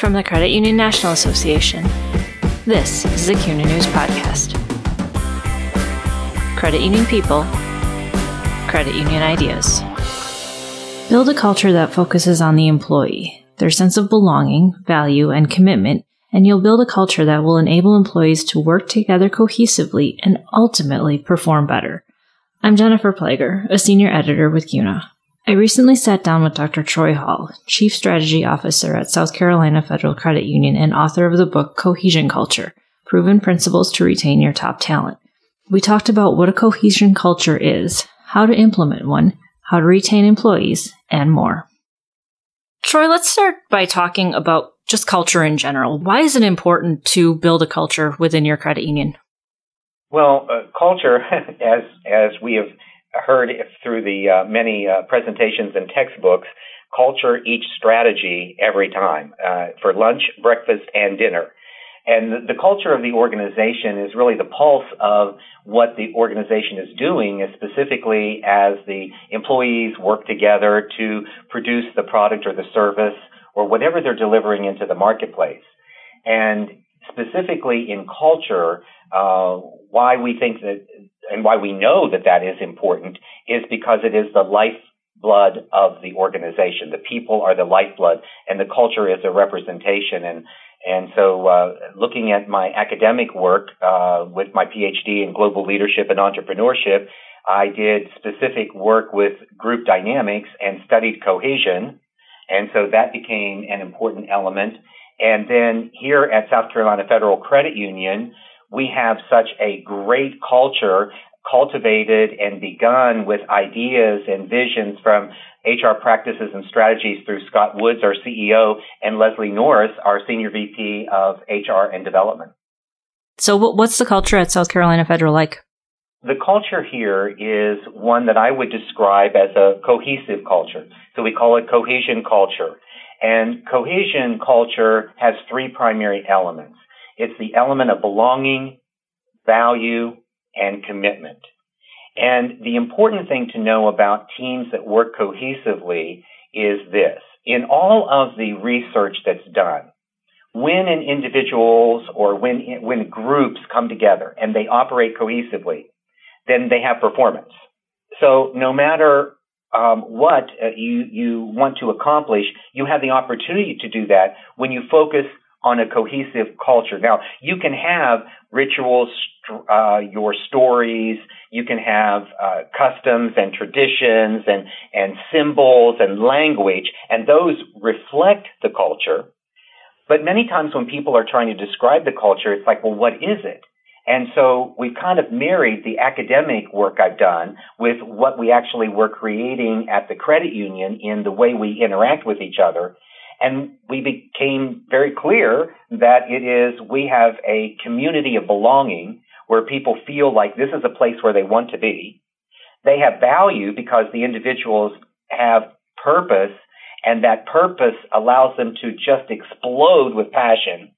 From the Credit Union National Association, this is the CUNA News Podcast. Credit Union People, Credit Union Ideas. Build a culture that focuses on the employee, their sense of belonging, value, and commitment, and you'll build a culture that will enable employees to work together cohesively and ultimately perform better. I'm Jennifer Plager, a senior editor with CUNA. I recently sat down with Dr. Troy Hall, Chief Strategy Officer at South Carolina Federal Credit Union and author of the book Cohesion Culture Proven Principles to Retain Your Top Talent. We talked about what a cohesion culture is, how to implement one, how to retain employees, and more. Troy, let's start by talking about just culture in general. Why is it important to build a culture within your credit union? Well, uh, culture, as as we have heard through the uh, many uh, presentations and textbooks, culture each strategy every time uh, for lunch, breakfast, and dinner. And the culture of the organization is really the pulse of what the organization is doing, specifically as the employees work together to produce the product or the service or whatever they're delivering into the marketplace. And specifically in culture, uh, why we think that and why we know that that is important is because it is the lifeblood of the organization. The people are the lifeblood, and the culture is a representation. And and so, uh, looking at my academic work uh, with my PhD in global leadership and entrepreneurship, I did specific work with group dynamics and studied cohesion. And so that became an important element. And then here at South Carolina Federal Credit Union, we have such a great culture cultivated and begun with ideas and visions from HR practices and strategies through Scott Woods, our CEO, and Leslie Norris, our Senior VP of HR and Development. So, what's the culture at South Carolina Federal like? The culture here is one that I would describe as a cohesive culture. So, we call it cohesion culture. And cohesion culture has three primary elements. It's the element of belonging, value, and commitment. And the important thing to know about teams that work cohesively is this. In all of the research that's done, when an individuals or when, when groups come together and they operate cohesively, then they have performance. So no matter um, what uh, you you want to accomplish, you have the opportunity to do that when you focus on a cohesive culture. Now, you can have rituals, uh, your stories, you can have uh, customs and traditions and, and symbols and language, and those reflect the culture. But many times when people are trying to describe the culture, it's like, well, what is it? And so we've kind of married the academic work I've done with what we actually were creating at the credit union in the way we interact with each other. And we became very clear that it is, we have a community of belonging where people feel like this is a place where they want to be. They have value because the individuals have purpose and that purpose allows them to just explode with passion.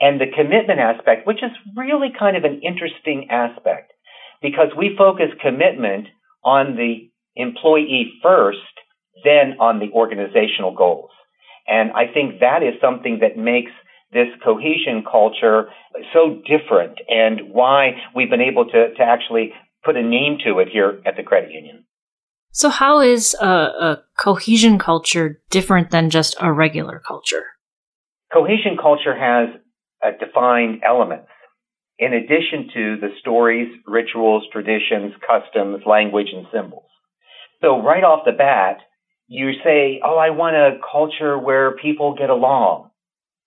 And the commitment aspect, which is really kind of an interesting aspect because we focus commitment on the employee first, then on the organizational goals. And I think that is something that makes this cohesion culture so different and why we've been able to, to actually put a name to it here at the credit union. So, how is a, a cohesion culture different than just a regular culture? Cohesion culture has defined elements in addition to the stories, rituals, traditions, customs, language, and symbols. So, right off the bat, you say, Oh, I want a culture where people get along.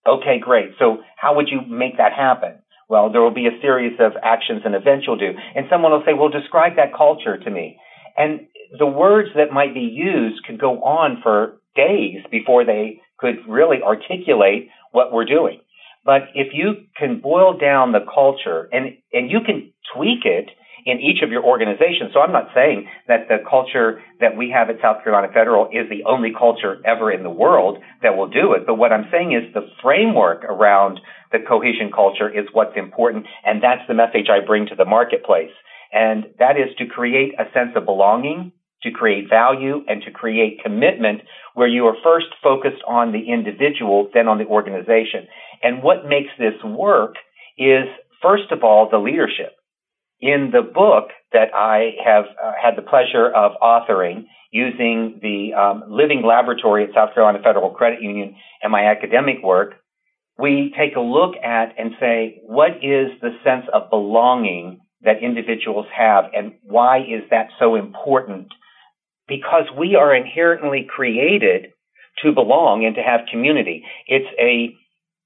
Okay, great. So how would you make that happen? Well, there will be a series of actions and events you'll do. And someone will say, well, describe that culture to me. And the words that might be used could go on for days before they could really articulate what we're doing. But if you can boil down the culture and, and you can tweak it in each of your organizations. So I'm not saying that the culture that we have at South Carolina Federal is the only culture ever in the world that will do it. But what I'm saying is the framework around the cohesion culture is what's important. And that's the message I bring to the marketplace. And that is to create a sense of belonging to create value, and to create commitment where you are first focused on the individual, then on the organization. And what makes this work is, first of all, the leadership. In the book that I have uh, had the pleasure of authoring using the um, living laboratory at South Carolina Federal Credit Union and my academic work, we take a look at and say, what is the sense of belonging that individuals have and why is that so important? Because we are inherently created to belong and to have community. It's a,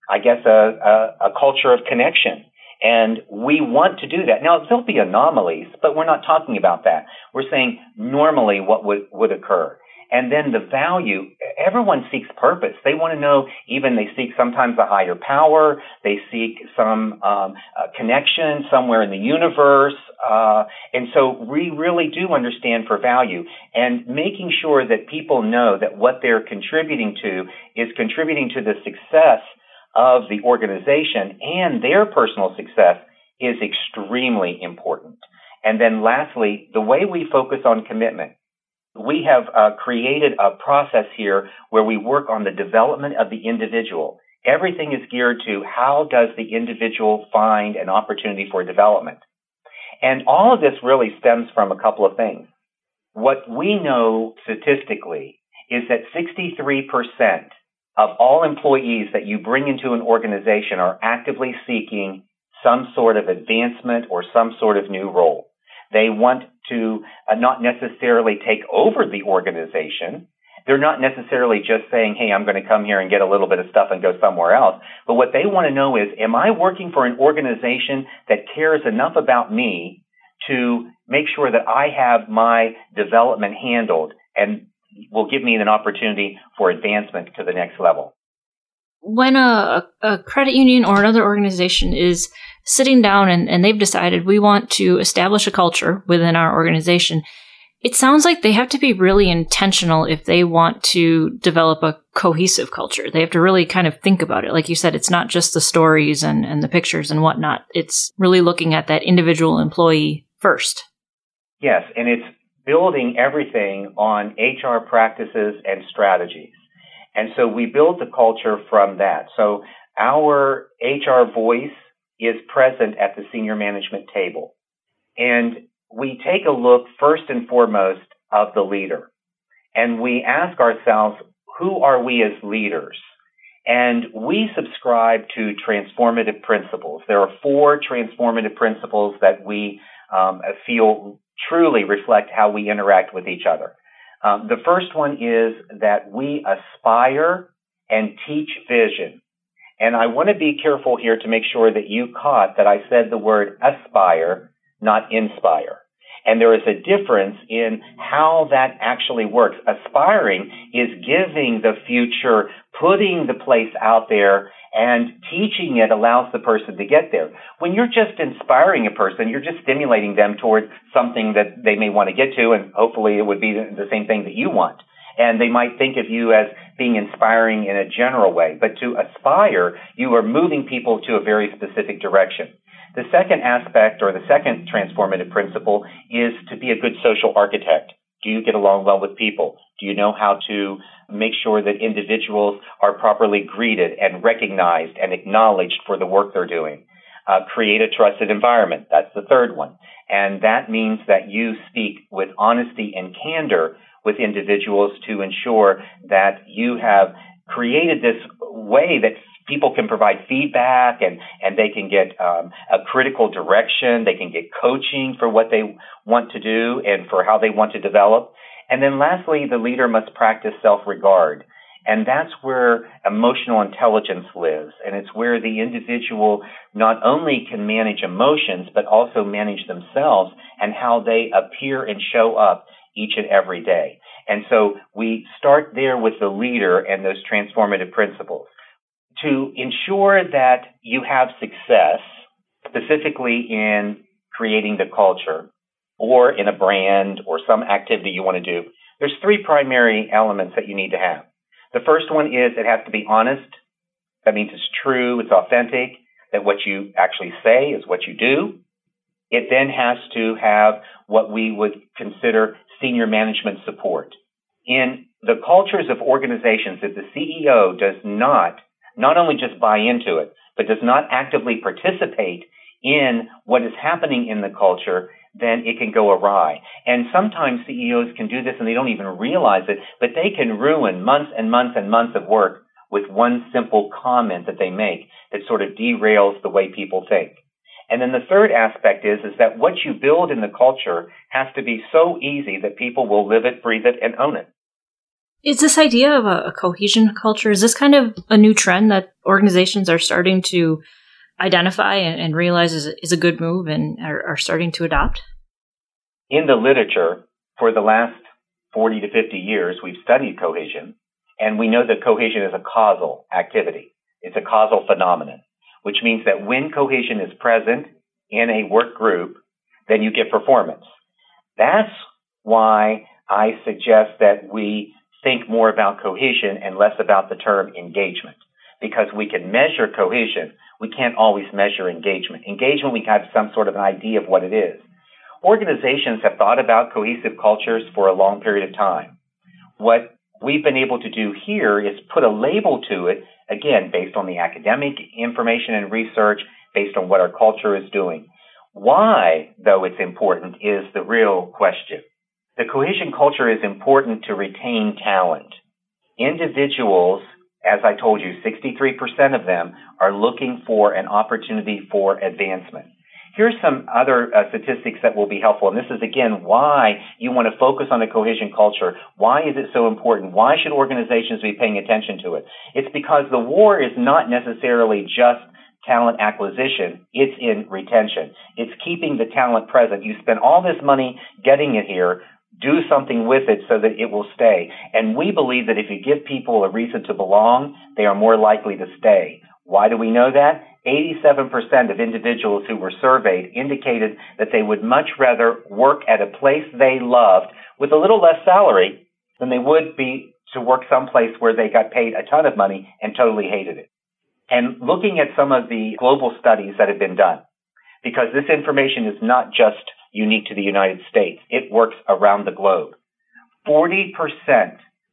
I guess, a, a, a culture of connection. And we want to do that. Now, there'll be anomalies, but we're not talking about that. We're saying normally what would, would occur. And then the value, everyone seeks purpose. They want to know, even they seek sometimes a higher power. They seek some um, connection somewhere in the universe. Uh, and so we really do understand for value and making sure that people know that what they're contributing to is contributing to the success of the organization and their personal success is extremely important. And then lastly, the way we focus on commitment we have uh, created a process here where we work on the development of the individual. Everything is geared to how does the individual find an opportunity for development. And all of this really stems from a couple of things. What we know statistically is that 63% of all employees that you bring into an organization are actively seeking some sort of advancement or some sort of new role. They want to uh, not necessarily take over the organization. They're not necessarily just saying, hey, I'm going to come here and get a little bit of stuff and go somewhere else. But what they want to know is, am I working for an organization that cares enough about me to make sure that I have my development handled and will give me an opportunity for advancement to the next level? When a, a credit union or another organization is sitting down and, and they've decided we want to establish a culture within our organization, it sounds like they have to be really intentional if they want to develop a cohesive culture. They have to really kind of think about it. Like you said, it's not just the stories and, and the pictures and whatnot. It's really looking at that individual employee first. Yes, and it's building everything on HR practices and strategies. And so we build the culture from that. So our HR voice is present at the senior management table. And we take a look first and foremost of the leader. And we ask ourselves, who are we as leaders? And we subscribe to transformative principles. There are four transformative principles that we um, feel truly reflect how we interact with each other. Um, the first one is that we aspire and teach vision. And I want to be careful here to make sure that you caught that I said the word aspire, not inspire. And there is a difference in how that actually works. Aspiring is giving the future, putting the place out there, and teaching it allows the person to get there. When you're just inspiring a person, you're just stimulating them towards something that they may want to get to, and hopefully it would be the same thing that you want and they might think of you as being inspiring in a general way. But to aspire, you are moving people to a very specific direction. The second aspect or the second transformative principle is to be a good social architect. Do you get along well with people? Do you know how to make sure that individuals are properly greeted and recognized and acknowledged for the work they're doing? Uh, create a trusted environment. That's the third one. And that means that you speak with honesty and candor with individuals to ensure that you have created this way that people can provide feedback and, and they can get um, a critical direction. They can get coaching for what they want to do and for how they want to develop. And then lastly, the leader must practice self-regard. And that's where emotional intelligence lives. And it's where the individual not only can manage emotions, but also manage themselves and how they appear and show up each and every day. And so we start there with the leader and those transformative principles. To ensure that you have success, specifically in creating the culture or in a brand or some activity you want to do, there's three primary elements that you need to have. The first one is it has to be honest. That means it's true, it's authentic, that what you actually say is what you do. It then has to have what we would consider senior management support. In the cultures of organizations, if the CEO does not, not only just buy into it, but does not actively participate in what is happening in the culture, then it can go awry. And sometimes CEOs can do this and they don't even realize it, but they can ruin months and months and months of work with one simple comment that they make that sort of derails the way people think. And then the third aspect is, is that what you build in the culture has to be so easy that people will live it, breathe it, and own it. Is this idea of a, a cohesion culture, is this kind of a new trend that organizations are starting to identify and, and realize is, is a good move and are, are starting to adopt? In the literature, for the last 40 to 50 years, we've studied cohesion, and we know that cohesion is a causal activity. It's a causal phenomenon which means that when cohesion is present in a work group, then you get performance. That's why I suggest that we think more about cohesion and less about the term engagement. Because we can measure cohesion, we can't always measure engagement. Engagement, we have some sort of an idea of what it is. Organizations have thought about cohesive cultures for a long period of time. What we've been able to do here is put a label to it Again, based on the academic information and research, based on what our culture is doing. Why, though it's important, is the real question. The cohesion culture is important to retain talent. Individuals, as I told you, 63% of them are looking for an opportunity for advancement. Here's some other uh, statistics that will be helpful. And this is again why you want to focus on a cohesion culture. Why is it so important? Why should organizations be paying attention to it? It's because the war is not necessarily just talent acquisition. It's in retention. It's keeping the talent present. You spend all this money getting it here. Do something with it so that it will stay. And we believe that if you give people a reason to belong, they are more likely to stay. Why do we know that? 87% of individuals who were surveyed indicated that they would much rather work at a place they loved with a little less salary than they would be to work someplace where they got paid a ton of money and totally hated it. And looking at some of the global studies that have been done, because this information is not just unique to the United States, it works around the globe. 40%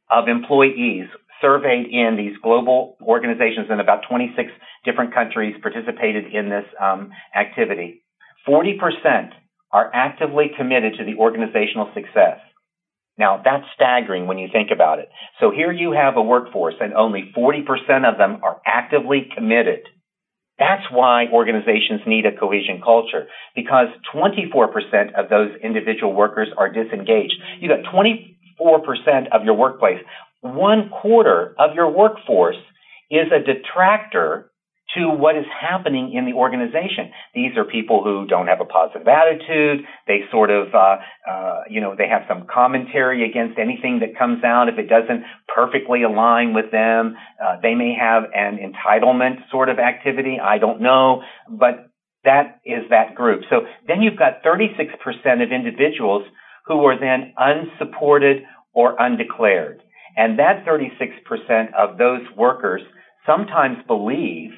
of employees surveyed in these global organizations in about 26 different countries participated in this um, activity. 40% are actively committed to the organizational success. Now, that's staggering when you think about it. So here you have a workforce and only 40% of them are actively committed. That's why organizations need a cohesion culture because 24% of those individual workers are disengaged. You got 24% of your workplace one quarter of your workforce is a detractor to what is happening in the organization. These are people who don't have a positive attitude. They sort of, uh, uh, you know, they have some commentary against anything that comes out if it doesn't perfectly align with them. Uh, they may have an entitlement sort of activity. I don't know, but that is that group. So then you've got 36% of individuals who are then unsupported or undeclared. And that 36% of those workers sometimes believe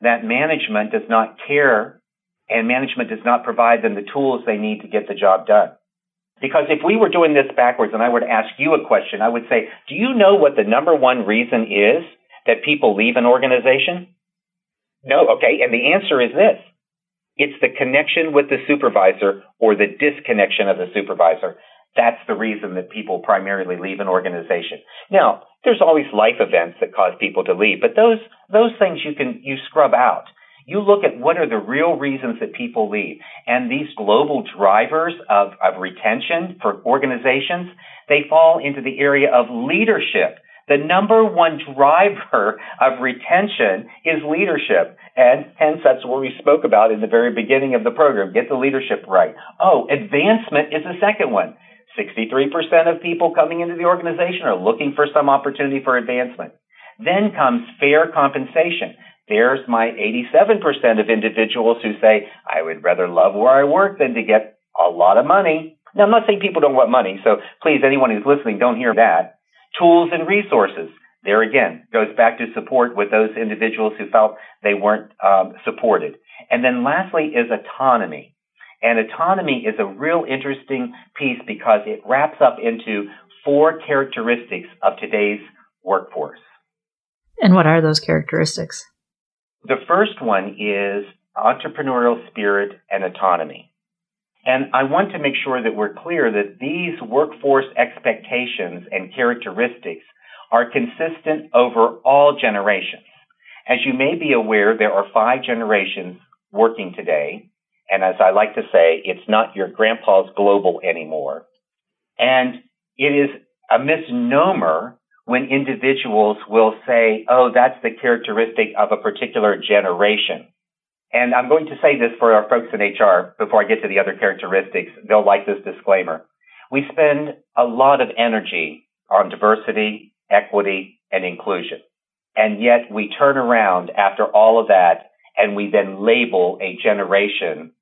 that management does not care and management does not provide them the tools they need to get the job done. Because if we were doing this backwards and I were to ask you a question, I would say, do you know what the number one reason is that people leave an organization? No, okay. And the answer is this. It's the connection with the supervisor or the disconnection of the supervisor. That's the reason that people primarily leave an organization. Now, there's always life events that cause people to leave, but those those things you can you scrub out. You look at what are the real reasons that people leave. And these global drivers of, of retention for organizations, they fall into the area of leadership. The number one driver of retention is leadership. And hence that's what we spoke about in the very beginning of the program. Get the leadership right. Oh, advancement is the second one. 63% of people coming into the organization are looking for some opportunity for advancement. Then comes fair compensation. There's my 87% of individuals who say, I would rather love where I work than to get a lot of money. Now, I'm not saying people don't want money, so please, anyone who's listening, don't hear that. Tools and resources. There again, goes back to support with those individuals who felt they weren't um, supported. And then lastly is autonomy. And autonomy is a real interesting piece because it wraps up into four characteristics of today's workforce. And what are those characteristics? The first one is entrepreneurial spirit and autonomy. And I want to make sure that we're clear that these workforce expectations and characteristics are consistent over all generations. As you may be aware, there are five generations working today. And as I like to say, it's not your grandpa's global anymore. And it is a misnomer when individuals will say, oh, that's the characteristic of a particular generation. And I'm going to say this for our folks in HR before I get to the other characteristics. They'll like this disclaimer. We spend a lot of energy on diversity, equity, and inclusion. And yet we turn around after all of that and we then label a generation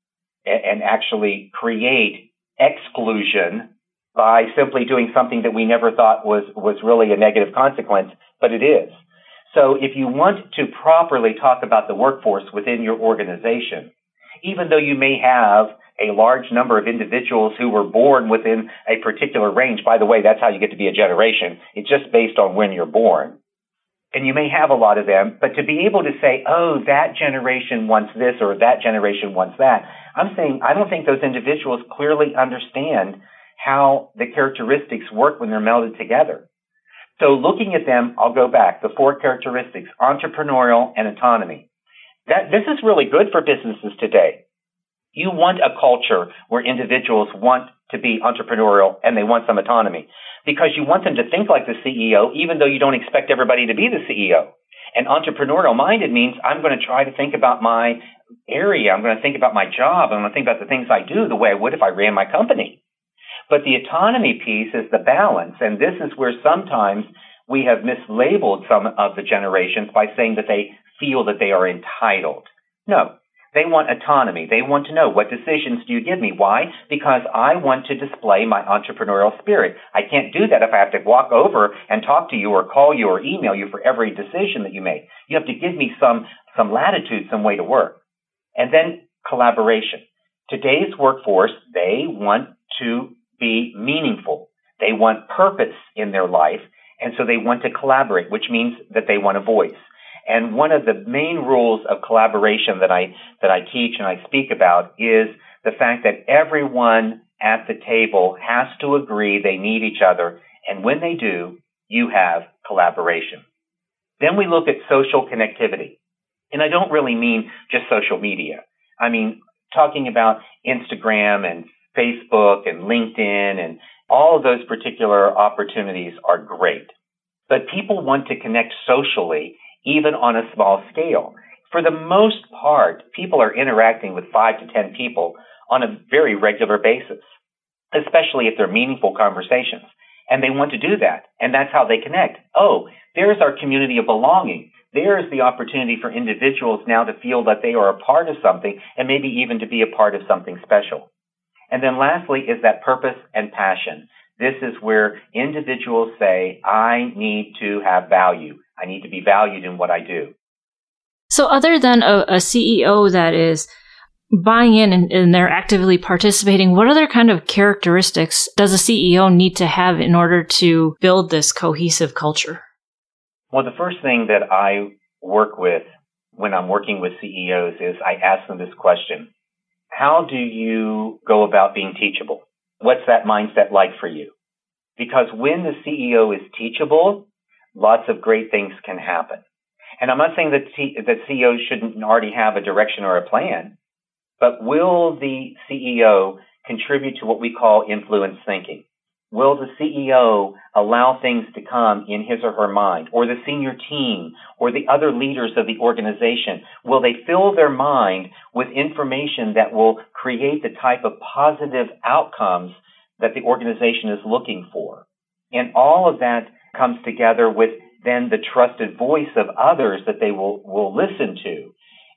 and actually create exclusion by simply doing something that we never thought was, was really a negative consequence, but it is. So if you want to properly talk about the workforce within your organization, even though you may have a large number of individuals who were born within a particular range, by the way, that's how you get to be a generation. It's just based on when you're born. And you may have a lot of them, but to be able to say, oh, that generation wants this or that generation wants that, I'm saying I don't think those individuals clearly understand how the characteristics work when they're melded together. So looking at them, I'll go back, the four characteristics, entrepreneurial and autonomy. That, this is really good for businesses today. You want a culture where individuals want to be entrepreneurial and they want some autonomy because you want them to think like the CEO, even though you don't expect everybody to be the CEO. And entrepreneurial minded means I'm going to try to think about my area. I'm going to think about my job. I'm going to think about the things I do the way I would if I ran my company. But the autonomy piece is the balance. And this is where sometimes we have mislabeled some of the generations by saying that they feel that they are entitled. No, they want autonomy. They want to know what decisions do you give me? Why? Because I want to display my entrepreneurial spirit. I can't do that if I have to walk over and talk to you or call you or email you for every decision that you make. You have to give me some, some latitude, some way to work. And then collaboration. Today's workforce, they want to be meaningful. They want purpose in their life, and so they want to collaborate, which means that they want a voice. And one of the main rules of collaboration that I that I teach and I speak about is the fact that everyone at the table has to agree they need each other, and when they do, you have collaboration. Then we look at social connectivity. And I don't really mean just social media. I mean talking about Instagram and Facebook and LinkedIn and all of those particular opportunities are great. But people want to connect socially, even on a small scale. For the most part, people are interacting with five to 10 people on a very regular basis, especially if they're meaningful conversations. And they want to do that. And that's how they connect. Oh, there's our community of belonging. There's the opportunity for individuals now to feel that they are a part of something and maybe even to be a part of something special. And then lastly is that purpose and passion. This is where individuals say, I need to have value. I need to be valued in what I do. So other than a, a CEO that is buying in and, and, they're actively participating, what other kind of characteristics does a CEO need to have in order to build this cohesive culture? Well, the first thing that I work with when I'm working with CEOs is I ask them this question how do you go about being teachable? What's that mindset like for you? Because when the CEO is teachable, lots of great things can happen. And I'm not saying that, T- that CEOs shouldn't already have a direction or a plan, but will the CEO contribute to what we call influence thinking? Will the CEO allow things to come in his or her mind, or the senior team, or the other leaders of the organization? Will they fill their mind with information that will create the type of positive outcomes that the organization is looking for? And all of that comes together with then the trusted voice of others that they will, will listen to.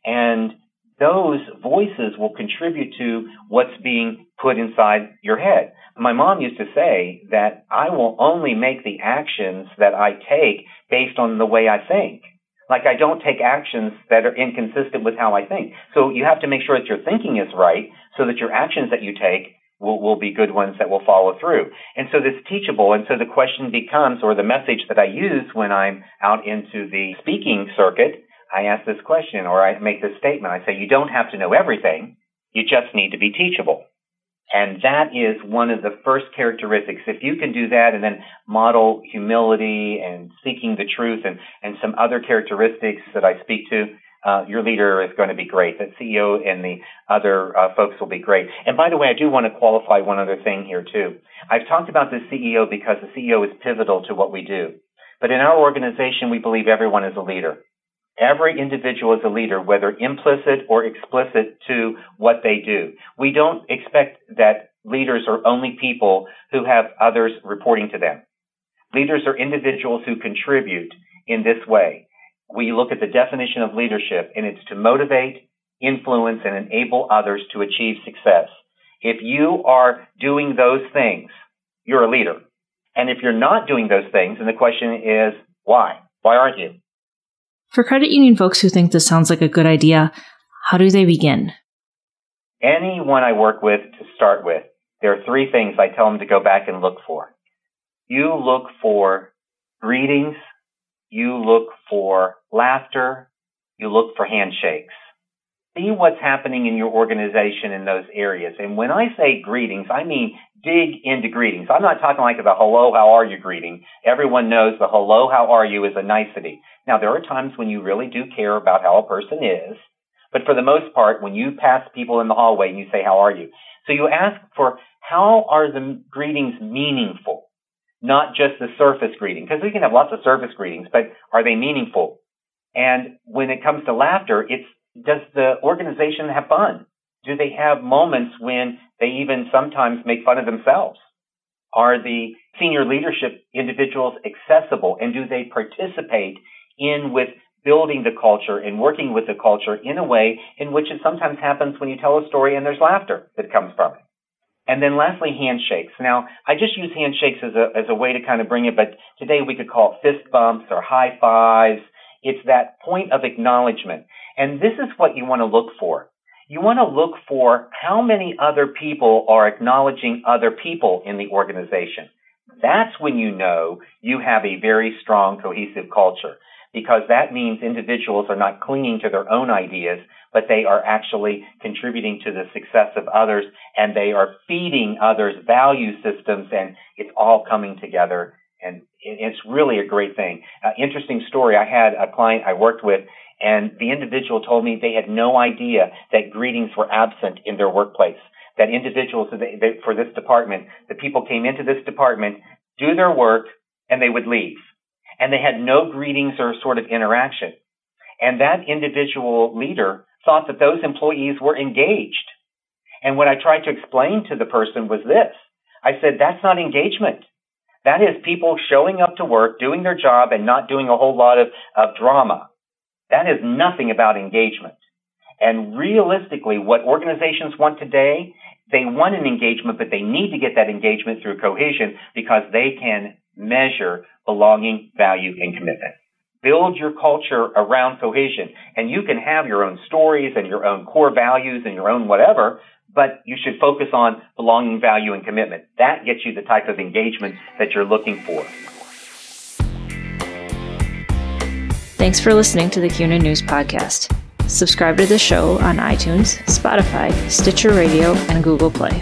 And those voices will contribute to what's being put inside your head. My mom used to say that I will only make the actions that I take based on the way I think. Like I don't take actions that are inconsistent with how I think. So you have to make sure that your thinking is right so that your actions that you take will, will be good ones that will follow through. And so this teachable. And so the question becomes, or the message that I use when I'm out into the speaking circuit, I ask this question or I make this statement. I say, you don't have to know everything. You just need to be teachable. And that is one of the first characteristics. If you can do that and then model humility and seeking the truth and, and some other characteristics that I speak to, uh, your leader is going to be great. The CEO and the other uh, folks will be great. And by the way, I do want to qualify one other thing here too. I've talked about the CEO because the CEO is pivotal to what we do. But in our organization, we believe everyone is a leader. Every individual is a leader, whether implicit or explicit to what they do. We don't expect that leaders are only people who have others reporting to them. Leaders are individuals who contribute in this way. We look at the definition of leadership and it's to motivate, influence, and enable others to achieve success. If you are doing those things, you're a leader. And if you're not doing those things, then the question is, why? Why aren't you? For credit union folks who think this sounds like a good idea, how do they begin? Anyone I work with to start with, there are three things I tell them to go back and look for. You look for greetings, you look for laughter, you look for handshakes see what's happening in your organization in those areas. And when I say greetings, I mean dig into greetings. I'm not talking like the hello, how are you greeting. Everyone knows the hello, how are you is a nicety. Now, there are times when you really do care about how a person is, but for the most part, when you pass people in the hallway and you say, how are you? So you ask for how are the greetings meaningful? Not just the surface greeting, because we can have lots of surface greetings, but are they meaningful? And when it comes to laughter, it's does the organization have fun? Do they have moments when they even sometimes make fun of themselves? Are the senior leadership individuals accessible and do they participate in with building the culture and working with the culture in a way in which it sometimes happens when you tell a story and there's laughter that comes from it. And then lastly, handshakes. Now, I just use handshakes as a, as a way to kind of bring it, but today we could call it fist bumps or high fives. It's that point of acknowledgement. And this is what you want to look for. You want to look for how many other people are acknowledging other people in the organization. That's when you know you have a very strong cohesive culture because that means individuals are not clinging to their own ideas, but they are actually contributing to the success of others and they are feeding others value systems and it's all coming together and it's really a great thing. Uh, interesting story. I had a client I worked with, and the individual told me they had no idea that greetings were absent in their workplace. That individuals they, they, for this department, the people came into this department, do their work, and they would leave, and they had no greetings or sort of interaction. And that individual leader thought that those employees were engaged. And what I tried to explain to the person was this. I said, that's not engagement. That is people showing up to work, doing their job, and not doing a whole lot of, of drama. That is nothing about engagement. And realistically, what organizations want today, they want an engagement, but they need to get that engagement through cohesion because they can measure belonging, value, and commitment. Build your culture around cohesion. And you can have your own stories and your own core values and your own whatever, but you should focus on belonging, value, and commitment. That gets you the type of engagement that you're looking for. Thanks for listening to the CUNA News Podcast. Subscribe to the show on iTunes, Spotify, Stitcher Radio, and Google Play.